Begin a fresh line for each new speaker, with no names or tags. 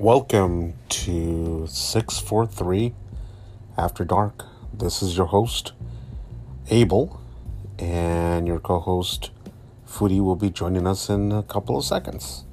Welcome to 643 After Dark. This is your host, Abel, and your co host, Foodie, will be joining us in a couple of seconds.